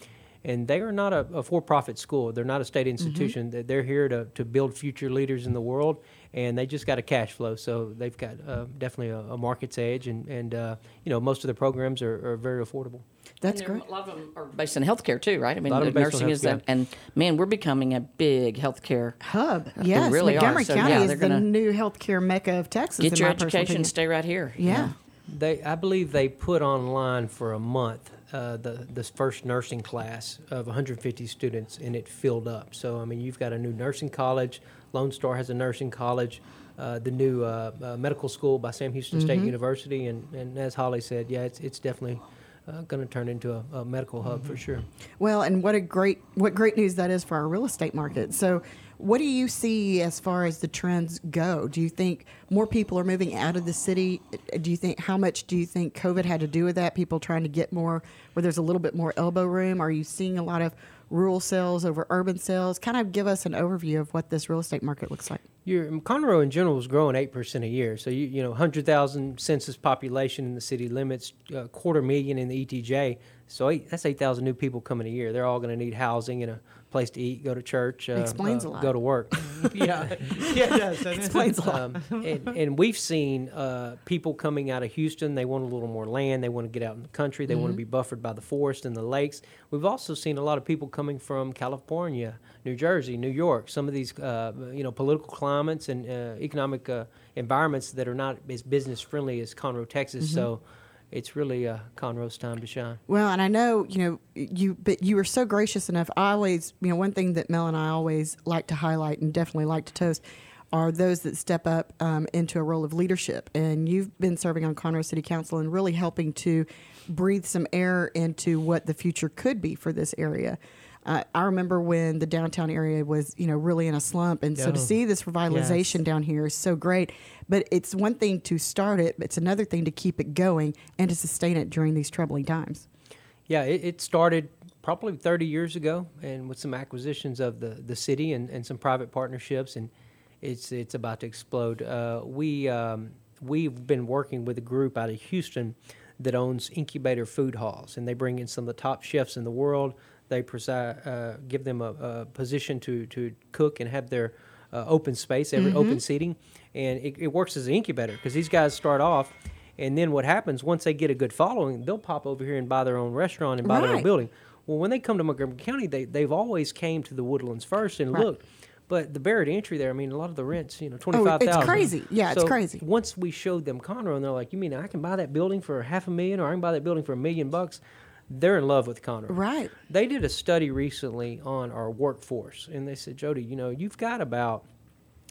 and they are not a, a for-profit school. They're not a state institution. They- They're here to, to build future leaders in the world, and they just got a cash flow. So they've got uh, definitely a, a market's edge, and and uh, you know most of the programs are, are very affordable. That's great. A lot of them are based in healthcare too, right? I mean, lot of the them based on nursing is that, and man, we're becoming a big healthcare hub. They Yes, really are. Montgomery So, County yeah, is the new healthcare mecca of Texas. Get in your my education, stay right here. you Yeah. They, I believe they put online for a month uh, the this first nursing class of 150 students, and it filled up. So I mean, you've got a new nursing college. Lone Star has a nursing college. Uh, the new uh, uh, medical school by Sam Houston State Mhm. University, and, and as Holly said, yeah, it's it's definitely uh, going to turn into a, a medical hub for sure. Well, and what a great what great news that is for our real estate market. So, what do you see as far as the trends go? Do you think more people are moving out of the city? Do you think how much do you think COVID had to do with that? People trying to get more where there's a little bit more elbow room. Are you seeing a lot of rural sales over urban sales? Kind of give us an overview of what this real estate market looks like. Your Conroe in general is growing eight percent a year. So you you know hundred thousand census population in the city limits, uh, quarter million in the ETJ. So eight, that's eight thousand new people coming a year. They're all going to need housing and a place to eat, go to church, uh, Explains uh, a lot. go to work. Yeah. Yeah, it does, it? Explains a lot. Um, and, and we've seen uh, people coming out of Houston. They want a little more land. They want to get out in the country. They want Mhm. to be buffered by the forest and the lakes. We've also seen a lot of people coming from California, New Jersey, New York. Some of these, uh, you know, political climates and uh, economic uh, environments that are not as business friendly as Conroe, Texas. Mhm. So. It's really uh, Conroe's time to shine. Well, and I know you know you, but you were so gracious enough. I always, you know, one thing that Mel and I always like to highlight and definitely like to toast are those that step up um, into a role of leadership. And you've been serving on Conroe City Council and really helping to breathe some air into what the future could be for this area. Uh, I remember when the downtown area was, you know, really in a slump, and so to see this revitalization yes. down here is so great. But it's one thing to start it, but it's another thing to keep it going and to sustain it during these troubling times. Yeah, it, it started probably 30 years ago, and with some acquisitions of the, the city and, and some private partnerships, and it's it's about to explode. Uh, we um, we've been working with a group out of Houston that owns incubator food halls, and they bring in some of the top chefs in the world. They preside, uh, give them a, a position to to cook and have their uh, open space, every Mhm. open seating, and it, it works as an incubator because these guys start off. And then what happens once they get a good following, they'll pop over here and buy their own restaurant and buy their own building. Well, when they come to Montgomery County, they they've always came to the Woodlands first and Right. looked. But the barrier to entry there, I mean, a lot of the rents, you know, Oh, twenty five thousand. it's crazy. Yeah, it's crazy. Once we showed them Conroe, and they're like, "You mean I can buy that building for half a million, or I can buy that building for a million bucks?" They're in love with Conroe. Right. They did a study recently on our workforce, and they said, Jody, you know, you've got about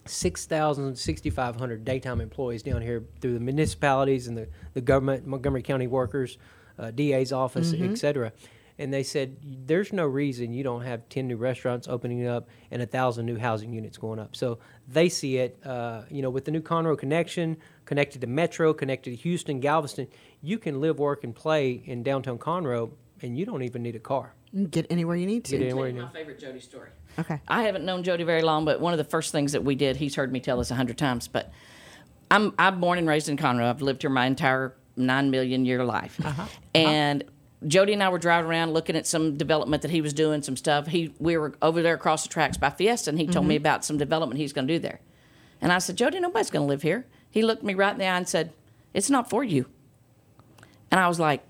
6,000, 6,500 daytime employees down here through the municipalities and the, the government, Montgomery County workers, uh, DA's office, Mhm. et cetera. And they said, there's no reason you don't have 10 new restaurants opening up and a 1,000 new housing units going up. So they see it, uh, you know, with the new Conroe connection, connected to Metro, connected to Houston, Galveston, you can live, work, and play in downtown Conroe, and you don't even need a car. You can Get anywhere you need to. Get anywhere you you need. my favorite Jody story. Okay. I haven't known Jody very long, but one of the first things that we did, he's heard me tell this a hundred times. But I'm I'm born and raised in Conroe. I've lived here my entire nine million year life, and. Jody and I were driving around looking at some development that he was doing, some stuff. He we were over there across the tracks by Fiesta, and he told me Mm-hmm. about some development he's going to do there. And I said, Jody, nobody's going to live here. He looked me right in the eye and said, "It's not for you." And I was like,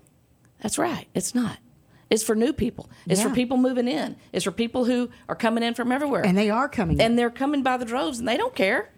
"That's right, it's not. It's for new people. It's for people moving in. It's for people who are coming in from everywhere. And they are coming. and they're coming by the droves, and they don't care.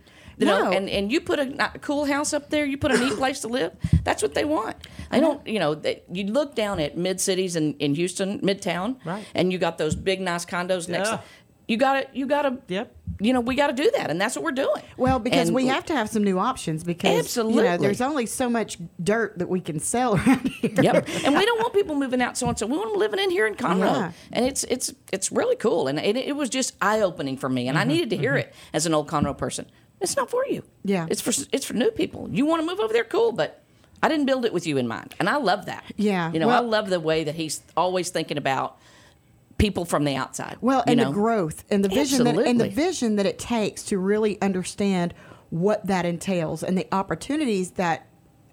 You know, and, and you put a, cool house up there, you put a neat place to live. That's what they want. They don't, you know, they, you look down at mid cities in, in Houston, midtown, Right. and you got those big, nice condos next. Yeah. To, you got to, you got to, Yep. you know, we got to do that, and that's what we're doing. Well, because And we have to have some new options because you Absolutely. know there's only so much dirt that we can sell around here. Yep, and we don't want people moving out so and so. We want them living in here in Conroe, Yeah. and it's it's it's really cool. And it, it was just eye opening for me, and Mm-hmm, I needed to hear it as an old Conroe person. It's not for you. Yeah. it's for it's for new people. You want to move over there, cool, but I didn't build it with you in mind, and I love that. Yeah, you know, I love the way that he's always thinking about people from the outside. Well, and know? the growth and the vision that and the vision that it takes to really understand what that entails and the opportunities that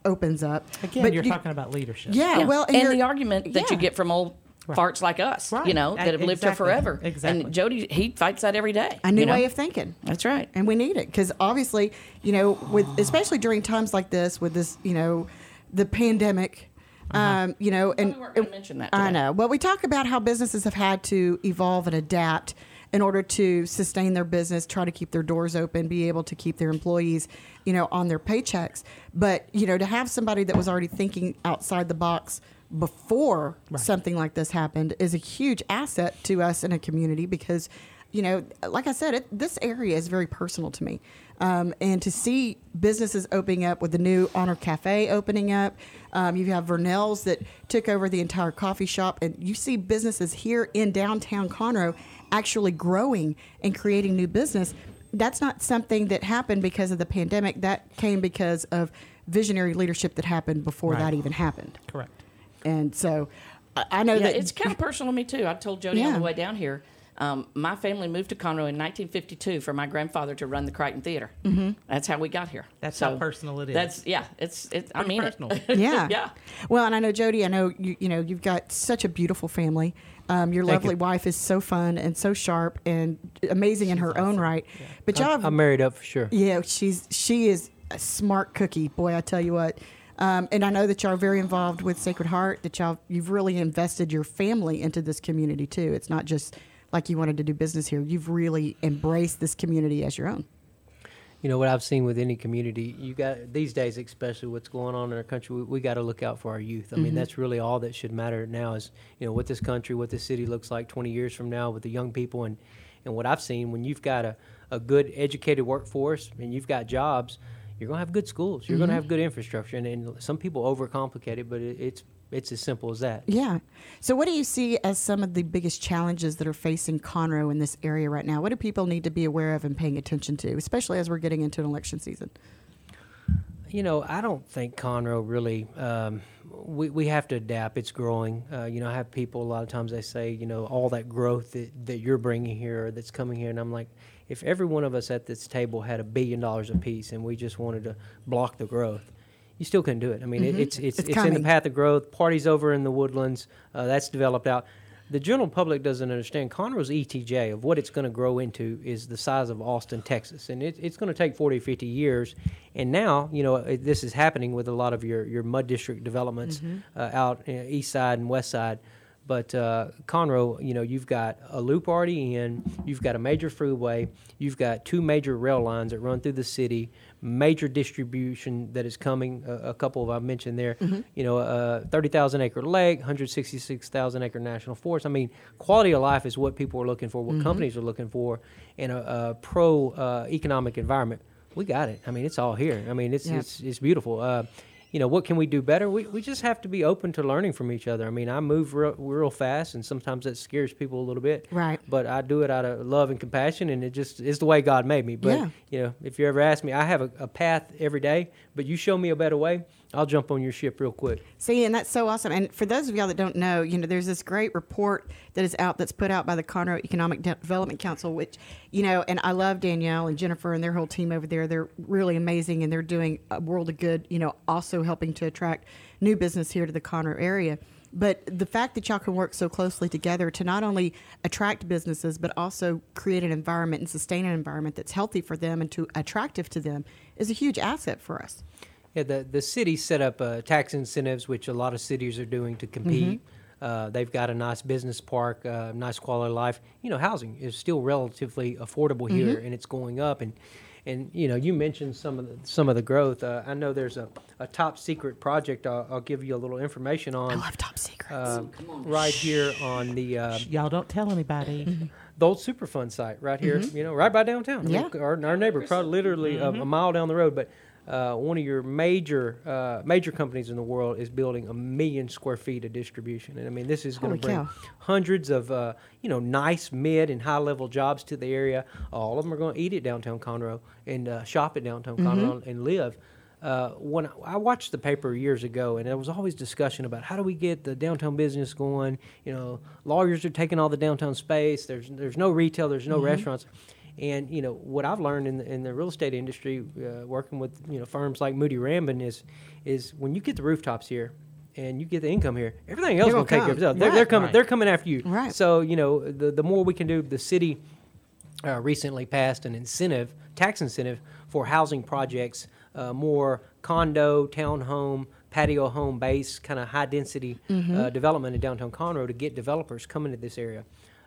opens up. Again, But you're you- talking about leadership. Yeah, well, and and, the argument that you get from old farts like us, Right. you know, that have lived here forever. Exactly. And Jody, he fights that every day. a new you know? way of thinking. That's right. And we need it because obviously, you know, with especially during times like this, with this, you know, the pandemic, um, you know, and we mention that I know. Well, we talk about how businesses have had to evolve and adapt in order to sustain their business, try to keep their doors open, be able to keep their employees, you know, on their paychecks. But you know, to have somebody that was already thinking outside the box before something like this happened is a huge asset to us in a community because you know, like I said, it, this area is very personal to me. Um, and to see businesses opening up with the new Honor Cafe opening up, um, you have Vernell's that took over the entire coffee shop, and you see businesses here in downtown Conroe actually growing and creating new business. That's not something that happened because of the pandemic. That came because of visionary leadership that happened before Right. that even happened. Correct. And so I, I know yeah, that it's kind of personal to me too. I told Jody on the way down here. Um, my family moved to Conroe in 1952 for my grandfather to run the Crighton Theater. Mhm. That's how we got here. That's how personal it is. That's yeah. It's it's. I mean personal. it. yeah. yeah. Well, and I know Jody. I know you. You know, you've got such a beautiful family. Um, your Thank lovely you. wife is so fun and so sharp and amazing in her own right. But y'all, I'm, I'm married up for sure. yeah, she's she is a smart cookie. Boy, I tell you what. Um, and I know that y'all are very involved with Sacred Heart. That y'all you've really invested your family into this community too. It's not just like you wanted to do business here. You've really embraced this community as your own. You know what I've seen with any community, you got these days, especially what's going on in our country. We, we got to look out for our youth. I mean, Mhm. that's really all that should matter now. Is you know what this country, what this city looks like 20 years from now with the young people, and and what I've seen when you've got a, a good educated workforce and you've got jobs, you're gonna have good schools. You're Mhm. gonna have good infrastructure, and, and some people overcomplicate it, but it, it's it's as simple as that. Yeah. So, what do you see as some of the biggest challenges that are facing Conroe in this area right now? What do people need to be aware of and paying attention to, especially as we're getting into an election season? You know, I don't think Conroe really. Um, we we have to adapt. It's growing. Uh, you know, I have people a lot of times they say, you know, all that growth that, that you're bringing here or that's coming here, and I'm like, if every one of us at this table had a billion dollars apiece and we just wanted to block the growth, you still couldn't do it. I mean, it, Mhm. it's it's It's it's, in the path of growth. Parties over in the woodlands. Uh, that's developed out. The general public doesn't understand Conroe's ETJ of what it's going to grow into is the size of Austin, Texas, and it, it's going to take 40, 50 years. And now, you know, it, this is happening with a lot of your, your mud district developments Mhm. uh, out uh, east side and west side. But uh, Conroe, you know, you've got a loop already in, you've got a major freeway, you've got two major rail lines that run through the city, major distribution that is coming. A, a couple of I mentioned there, Mhm. you know, a 30,000 acre lake, 166,000 acre national forest. I mean, quality of life is what people are looking for, what Mhm. companies are looking for, and a, a pro uh, economic environment. We got it. I mean, it's all here. I mean, it's Yeah. it's it's beautiful. Uh, you know, what can we do better? We, we just have to be open to learning from each other. I mean, I move real, real fast, and sometimes that scares people a little bit. Right. But I do it out of love and compassion, and it just is the way God made me. But Yeah. you know, if you ever ask me, I have a, a path every day, but you show me a better way, I'll jump on your ship real quick. See, and that's so awesome. And for those of y'all that don't know, you know, there's this great report that is out that's put out by the Conroe Economic De- Development Council, which, you know, and I love Danielle and Jennifer and their whole team over there. They're really amazing and they're doing a world of good, you know, also helping to attract new business here to the Conroe area. But the fact that y'all can work so closely together to not only attract businesses, but also create an environment and sustain an environment that's healthy for them and to attractive to them is a huge asset for us. Yeah, the the city set up uh, tax incentives, which a lot of cities are doing to compete. Uh, they've got a nice business park, uh, nice quality of life. You know, housing is still relatively affordable here, Mhm. and it's going up. And and you know, you mentioned some of the some of the growth. Uh, I know there's a, a top secret project. I'll, I'll give you a little information on. I love top secrets. Um, right here on the uh, Y'all don't tell anybody. the old Superfund site right here, Mhm. you know, right by downtown. Yeah. our, our neighbor, probably literally a, a Mhm. mile down the road. But uh, one of your major uh, major companies in the world is building a million square feet of distribution, and I mean, this is going to bring cow. hundreds of uh, you know nice mid and high level jobs to the area. All of them are going to eat at downtown Conroe and uh, shop at downtown Mhm. Conroe and live. uh, when I watched the paper years ago, and there was always discussion about how do we get the downtown business going. You know, lawyers are taking all the downtown space. There's there's no retail. There's no Mhm. restaurants. And you know what I've learned in the, in the real estate industry, uh, working with you know firms like Moody Rambin, is is when you get the rooftops here, and you get the income here, everything else will take care of come. itself. They're, they're coming. Right. They're coming after you. Right. So you know the the more we can do, the city uh, recently passed an incentive, tax incentive for housing projects, uh, more condo, townhome, patio home base, kind of high density uh, Mhm. development in downtown Conroe to get developers coming to this area.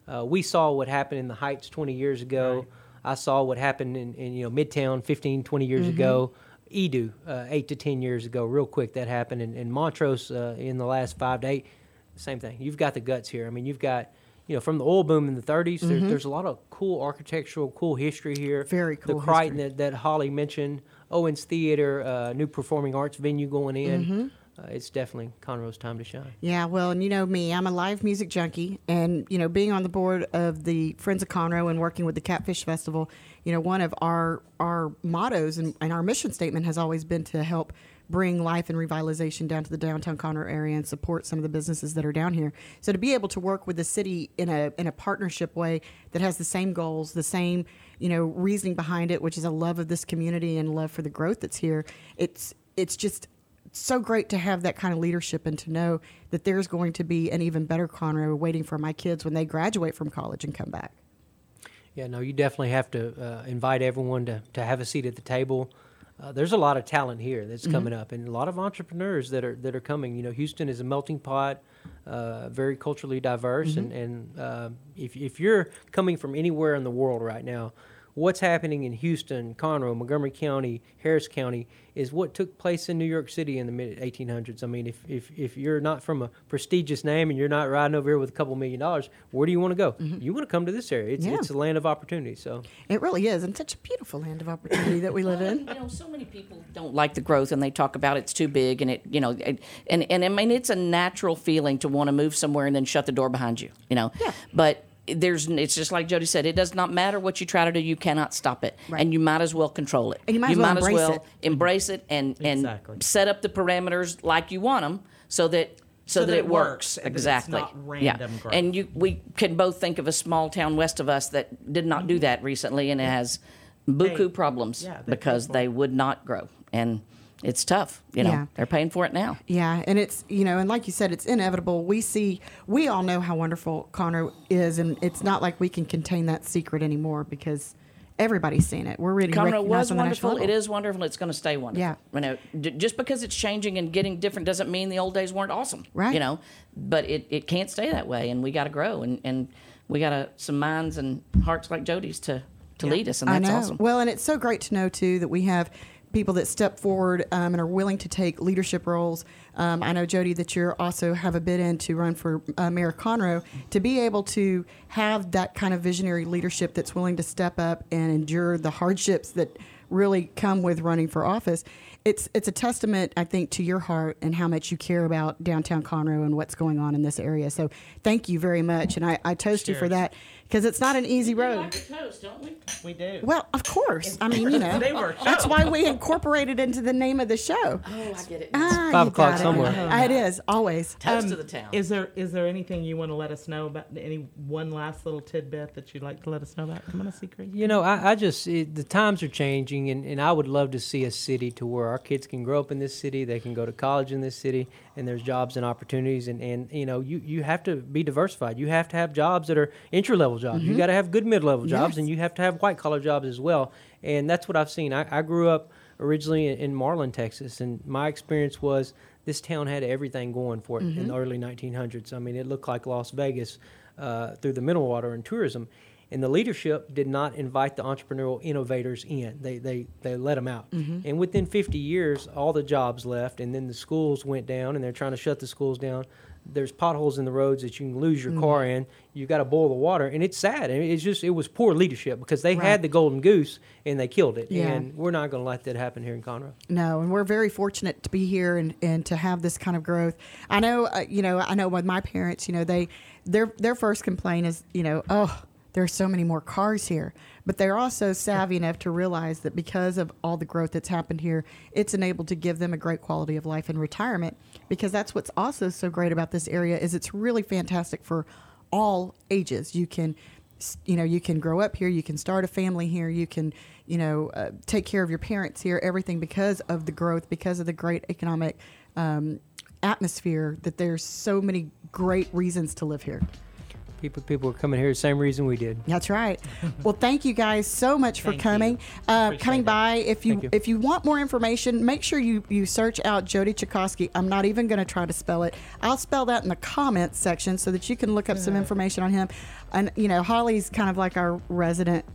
Uh, we saw what happened in the Heights 20 years ago. I saw what happened in, in you know Midtown 15, 20 years Mhm. ago. EaDo, uh, eight to 10 years ago, real quick that happened. And, and Montrose uh, in the last five to eight, same thing. You've got the guts here. I mean, you've got, you know, from the oil boom in the 30s, there, Mhm. there's a lot of cool architectural, cool history here. Very cool The Crighton that, that Holly mentioned, Owens Theater, uh, new performing arts venue going in. Mhm. Uh, it's definitely Conroe's time to shine. Yeah, well, and you know me, I'm a live music junkie, and you know, being on the board of the Friends of Conroe and working with the Catfish Festival, you know, one of our our mottos and, and our mission statement has always been to help bring life and revitalization down to the downtown Conroe area and support some of the businesses that are down here. So to be able to work with the city in a in a partnership way that has the same goals, the same you know reasoning behind it, which is a love of this community and love for the growth that's here. It's it's just so great to have that kind of leadership and to know that there's going to be an even better Conroe waiting for my kids when they graduate from college and come back. Yeah, no, you definitely have to uh, invite everyone to, to have a seat at the table. Uh, there's a lot of talent here that's Mhm. coming up, and a lot of entrepreneurs that are that are coming. You know, Houston is a melting pot, uh, very culturally diverse, and and uh, if if you're coming from anywhere in the world right now, what's happening in Houston, Conroe, Montgomery County, Harris County is what took place in New York City in the mid 1800s. I mean, if, if, if you're not from a prestigious name and you're not riding over here with a couple million dollars, where do you want to go? Mm-hmm. You want to come to this area. It's, Yeah. it's a land of opportunity. So It really is, and such a beautiful land of opportunity that we live in. You know, so many people don't like the growth, and they talk about it's too big, and it, you know, it, and and I mean, it's a natural feeling to want to move somewhere and then shut the door behind you, you know. Yeah. But there's, it's just like Jody said, it does not matter what you try to do, you cannot stop it, Right. and you might as well control it. And you might as well embrace it. embrace it and and set up the parameters like you want them, so that. So, that, it works, and that it's exactly. not random yeah, growth. and you we can both think of a small town west of us that did not do that recently, and it has buku They- problems yeah, they because paid for they would not grow, and it's tough. You know, Yeah. they're paying for it now. Yeah, and it's you know, and like you said, it's inevitable. We see, we all know how wonderful Conroe is, and it's not like we can contain that secret anymore because everybody's seen it. We're really Conroe recognized was on the national wonderful. It is wonderful. It's going to stay wonderful. Yeah. You know, d- just because it's changing and getting different doesn't mean the old days weren't awesome. Right. You know, but it, it can't stay that way, and we got to grow, and, and we got to some minds and hearts like Jody's to to lead us, and that's I know. awesome. Well, and it's so great to know too that we have people that step forward um, and are willing to take leadership roles. Um, I know Jody that you also have a bid in to run for uh, Mayor Conroe to be able to have that kind of visionary leadership that's willing to step up and endure the hardships that really come with running for office. It's it's a testament, I think, to your heart and how much you care about downtown Conroe and what's going on in this area. So thank you very much, and I, I toast you for that because it's not an easy road. We toast, don't we? We do. Well, of course. I mean, you know, They were that's why we incorporated into the name of the show. Oh, I get it. Ah, Five you o'clock got it. somewhere. Ah, It is always. Toast Um, to the town. Is there is there anything you want to let us know about? Any one last little tidbit that you'd like to let us know about? Come on, a secret. You know, I, I just it, the times are changing, and, and I would love to see a city to where our kids can grow up in this city, they can go to college in this city, and there's jobs and opportunities, and, and you know, you, you have to be diversified. You have to have jobs that are entry level jobs. You Mhm. got to have good mid level jobs, Yes. and you have to have white collar jobs as well. And that's what I've seen. I, I grew up originally in, in Marlin, Texas, and my experience was this town had everything going for it in the Mhm. early 1900s. I mean, it looked like Las Vegas uh, through the mineral water and tourism. And the leadership did not invite the entrepreneurial innovators in. They, they, they let them out. Mhm. And within 50 years, all the jobs left, and then the schools went down, and they're trying to shut the schools down. There's potholes in the roads that you can lose your car in. You got to boil the water, and it's sad. And it's just it was poor leadership because they Right. had the golden goose and they killed it. Yeah. And we're not going to let that happen here in Conroe. No, and we're very fortunate to be here and, and to have this kind of growth. I know, uh, you know, I know with my parents, you know, they their their first complaint is, you know, oh, there are so many more cars here. But they're also savvy enough to realize that because of all the growth that's happened here, it's enabled to give them a great quality of life in retirement. Because that's what's also so great about this area is it's really fantastic for all ages. You can, you know, you can grow up here, you can start a family here, you can, you know, uh, take care of your parents here. Everything because of the growth, because of the great economic um, atmosphere. That there's so many great reasons to live here. People people are coming here the same reason we did. That's right. well, thank you guys so much for Thank coming. Uh, coming it. by. If you, you. if you want more information, make sure you you search out Jody Czajkoski. I'm not even going to try to spell it. I'll spell that in the comments section so that you can look up some information on him. And you know, Holly's kind of like our resident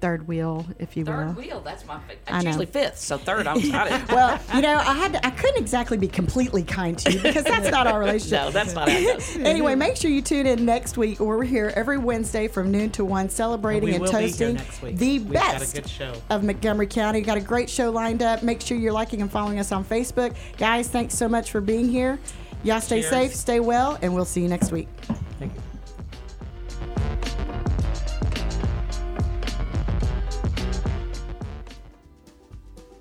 third wheel, if you will. Third wheel, that's my. fa- I That's know. usually fifth, so third. I'm excited. well, you know, I had to, I couldn't exactly be completely kind to you because that's not our relationship. No, that's not how it goes. anyway, make sure you tune in next week. We're here every Wednesday from noon to one, celebrating And and, we will be here toasting next week. the We've got a best good show. of Montgomery County. Got a great show lined up. Make sure you're liking and following us on Facebook, guys. Thanks so much for being here. Y'all stay Cheers. safe, stay well, and we'll see you next week. Thank you.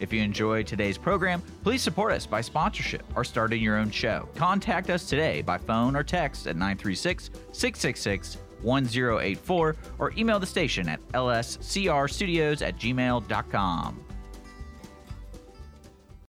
If you enjoyed today's program, please support us by sponsorship or starting your own show. Contact us today by phone or text at 936 666 1084 or email the station at lscrstudios at gmail.com.